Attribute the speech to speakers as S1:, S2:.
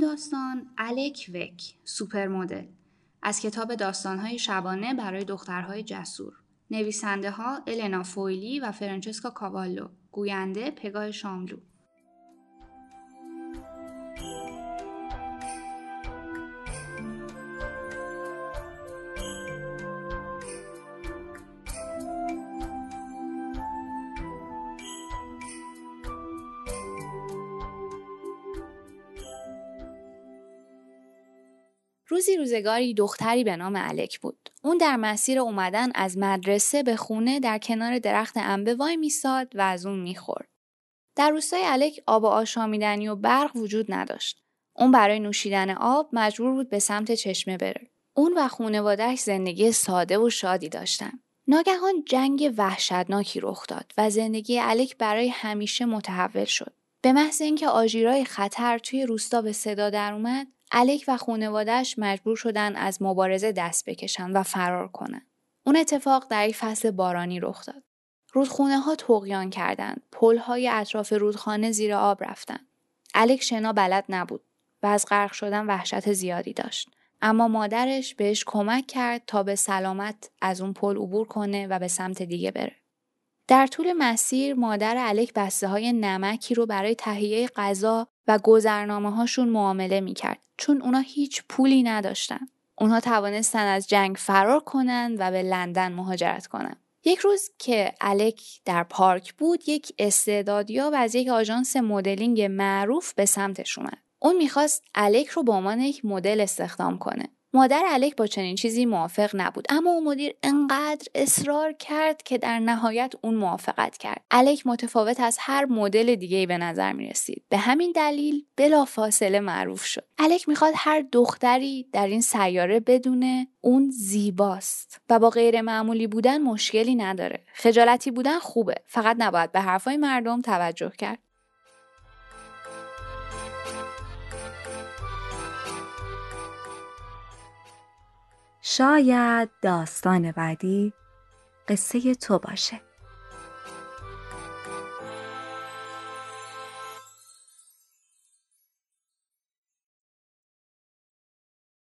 S1: داستان الک وک سوپر مدل از کتاب داستانهای شبانه برای دخترهای جسور. نویسنده ها النا فویلی و فرانچسکا کاوالو. گوینده پگاه شاملو روزی روزگاری دختری به نام الک بود. اون در مسیر اومدن از مدرسه به خونه در کنار درخت انبه وای میساد و از اون می‌خورد. در روستای الک آب آشامیدنی و برق وجود نداشت. اون برای نوشیدن آب مجبور بود به سمت چشمه بره. اون و خونوادهش زندگی ساده و شادی داشتن. ناگهان جنگ وحشتناکی رخ داد و زندگی الک برای همیشه متحول شد. به محض اینکه آژیرای خطر توی روستا به صدا در الک و خانوادهش مجبور شدن از مبارزه دست بکشن و فرار کنن. اون اتفاق در یک فصل بارانی رخ داد. رودخونه ها تقیان کردند. پل های اطراف رودخانه زیر آب رفتن. الک شنا بلد نبود و از غرق شدن وحشت زیادی داشت. اما مادرش بهش کمک کرد تا به سلامت از اون پل عبور کنه و به سمت دیگه بره. در طول مسیر مادر الک بسته های نمکی رو برای تهیه غذا و گذرنامه هاشون معامله می‌کرد چون اونا هیچ پولی نداشتن. اونها توانستن از جنگ فرار کنند و به لندن مهاجرت کنند. یک روز که الک در پارک بود یک استعدادیاب از یک آژانس مدلینگ معروف به سمتش اومد. اون می‌خواست الک رو به عنوان یک مدل استخدام کنه. مادر الک با چنین چیزی موافق نبود اما اون مدیر انقدر اصرار کرد که در نهایت اون موافقت کرد. الک متفاوت از هر مدل دیگه ای به نظر می رسید به همین دلیل بلا فاصله معروف شد. الک می‌خواد هر دختری در این سیاره بدونه اون زیباست و با غیر معمولی بودن مشکلی نداره. خجالتی بودن خوبه. فقط نباید به حرفای مردم توجه کرد.
S2: شاید داستان بعدی قصه تو باشه.